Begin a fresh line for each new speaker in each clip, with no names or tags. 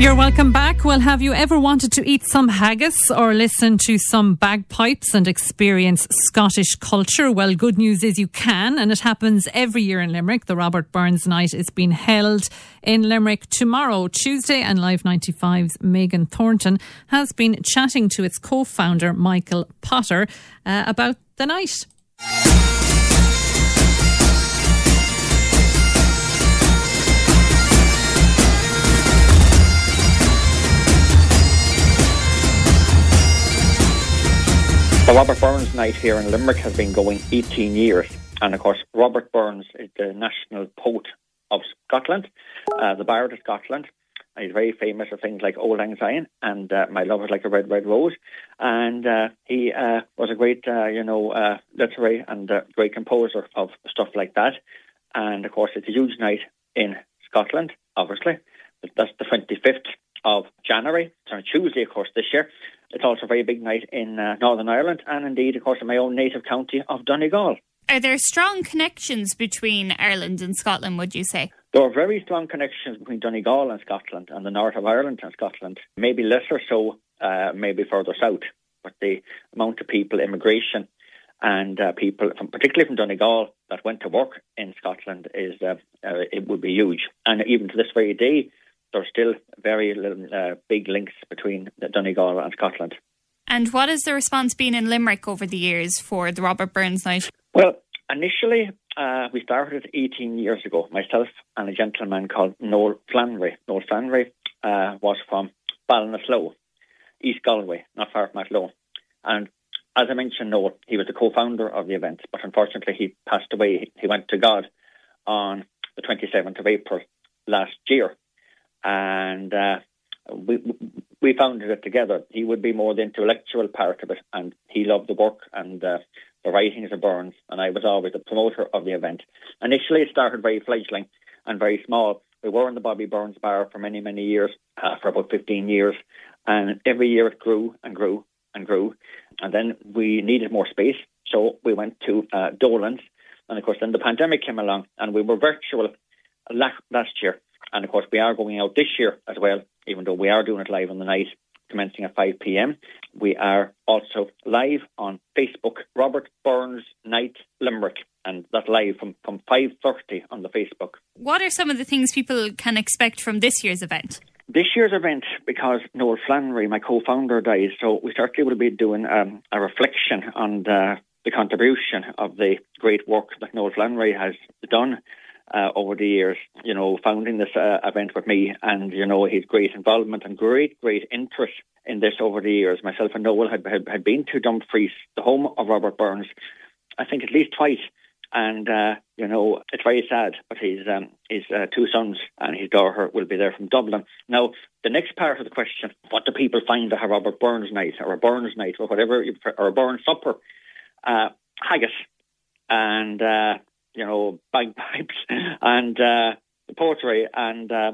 You're welcome back. Well, have you ever wanted to eat some haggis or listen to some bagpipes and experience Scottish culture? Well, good news is you can, and it happens every year in Limerick. The Robert Burns Night is being held in Limerick tomorrow, Tuesday, and Live 95's Megan Thornton has been chatting to its co founder, Michael Potter, uh, about the night.
The Robert Burns Night here in Limerick has been going 18 years. And of course, Robert Burns is the national poet of Scotland, uh, the Bard of Scotland. He's very famous for things like Auld Lang Syne and uh, My Love is Like a Red, Red Rose. And uh, he uh, was a great, uh, you know, uh, literary and great composer of stuff like that. And of course, it's a huge night in Scotland, obviously. That's the 25th of January. It's on Tuesday, of course, this year. It's also a very big night in uh, Northern Ireland and indeed, of course, in my own native county of Donegal.
Are there strong connections between Ireland and Scotland, would you say?
There are very strong connections between Donegal and Scotland and the north of Ireland and Scotland. Maybe lesser so, uh, maybe further south. But the amount of people, immigration, and uh, people, from, particularly from Donegal, that went to work in Scotland is uh, uh it would be huge. And even to this very day, there's still very uh, big links between Donegal and Scotland.
And what has the response been in Limerick over the years for the Robert Burns Night?
Well, initially uh, we started 18 years ago, myself and a gentleman called Noel Flannery. Noel Flannery uh, was from Ballinasloe, East Galway, not far from Athlone. And as I mentioned, Noel, he was the co-founder of the event, but unfortunately he passed away. He went to God on the 27th of April last year and uh, we we founded it together. He would be more the intellectual part of it, and he loved the work and uh, the writings of Burns, and I was always the promoter of the event. Initially, it started very fledgling and very small. We were in the Bobby Burns Bar for many, many years, uh, for about 15 years, and every year it grew and grew and grew. And then we needed more space, so we went to uh, Dolan's. And of course, then the pandemic came along, and we were virtual last year. And of course, we are going out this year as well, even though we are doing it live on the night, commencing at 5 pm. We are also live on Facebook, Robert Burns Night Limerick, and that's live from, from 5.30 on the Facebook.
What are some of the things people can expect from this year's event?
This year's event, because Noel Flannery, my co-founder, died, so we certainly will be doing um, a reflection on the, the contribution of the great work that Noel Flannery has done uh, over the years, you know, founding this uh, event with me and, you know, his great involvement and great, great interest in this over the years. Myself and Noel had, had, had been to Dumfries, the home of Robert Burns, I think at least twice. And, uh, you know, it's very sad, but his, um, his uh, two sons and his daughter will be there from Dublin. Now, the next part of the question, what do people find at a Robert Burns night or a Burns night or whatever, or a Burns supper? Uh, haggis. And, uh, you know, bagpipes and uh, poetry. And, uh,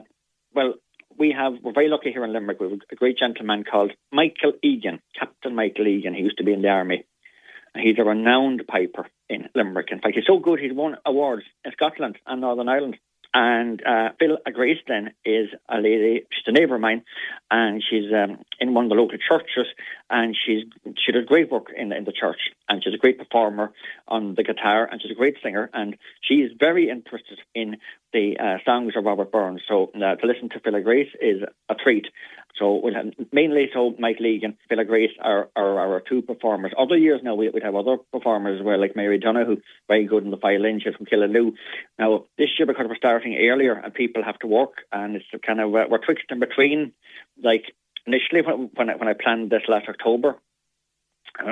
well, we have, we're very lucky here in Limerick. We have a great gentleman called Michael Egan, Captain Michael Egan. He used to be in the army. He's a renowned piper in Limerick. In fact, he's so good, he's won awards in Scotland and Northern Ireland. And uh, Phil then is a lady. She's a neighbour of mine, and she's um, in one of the local churches. And she's she does great work in in the church, and she's a great performer on the guitar, and she's a great singer. And she is very interested in the uh, songs of Robert Burns. So uh, to listen to Phil Grace is a treat. So we'll have, mainly so Mike Egan and Phil Grace are, are, our two performers. Other years now we would have other performers as well, like Mary Donoghue, very good in the violin, she's from Killaloe. Now this year because we're starting earlier and people have to work and it's kind of uh, we're twixt in between. Like initially when when I, when I planned this last October,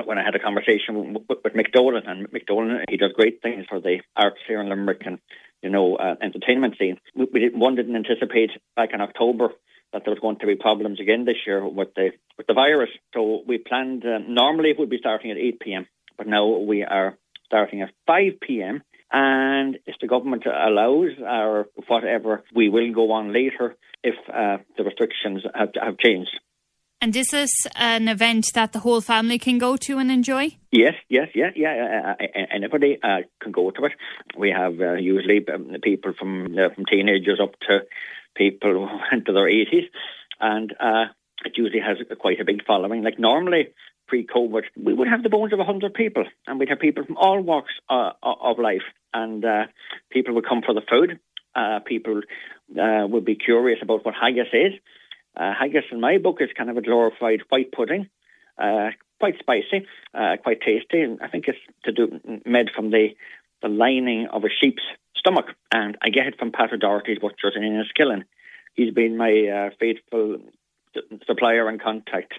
when I had a conversation with, with and Mick Dolan, he does great things for the arts here in Limerick and, you know, uh, entertainment scene. We, we didn't, one didn't anticipate back in October that there was going to be problems again this year with the with the virus. So we planned, um, normally it would be starting at 8 p.m., but now we are starting at 5 p.m. And if the government allows or whatever, we will go on later if uh, the restrictions have, have changed.
And is this an event that the whole family can go to and enjoy?
Yes, yes, yeah, yeah. Uh, uh anybody uh, can go to it. We have uh, usually um, people from uh, from teenagers up to people into their eighties, and uh, it usually has quite a big following. Like normally, pre-COVID, we would have the bones of hundred people, and we'd have people from all walks of life, and people would come for the food. people would be curious about what haggis is. Uh, haggis in my book is kind of a glorified white pudding, uh, quite spicy, uh, quite tasty, and I think it's to do made from the the lining of a sheep's stomach, and I get it from Pat O'Doherty's butchers in Enniskillen. He's been my uh, faithful supplier and contact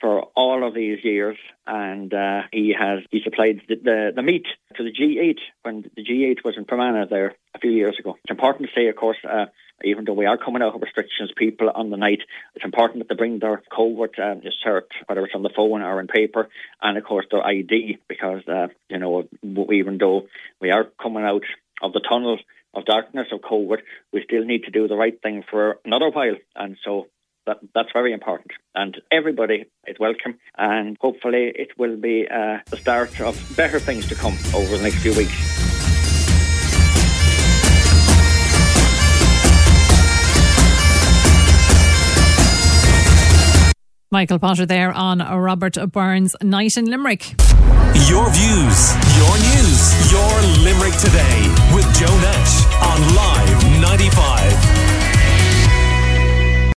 for all of these years, and uh, he has he supplied the, the, the meat to the G8 when the G8 was in Fermanagh there a few years ago. It's important to say, of course, uh, even though we are coming out of restrictions, people on the night, it's important that they bring their COVID uh, cert, whether it's on the phone or in paper, and of course their ID, because, uh, you know, even though we are coming out of the tunnel of darkness of COVID, we still need to do the right thing for another while. And so that, that's very important. And everybody is welcome. And hopefully, it will be uh, the start of better things to come over the next few weeks.
Michael Potter there on Robert Burns Night in Limerick.
Your views, your news, your Limerick today with Joe Nash on Live 95.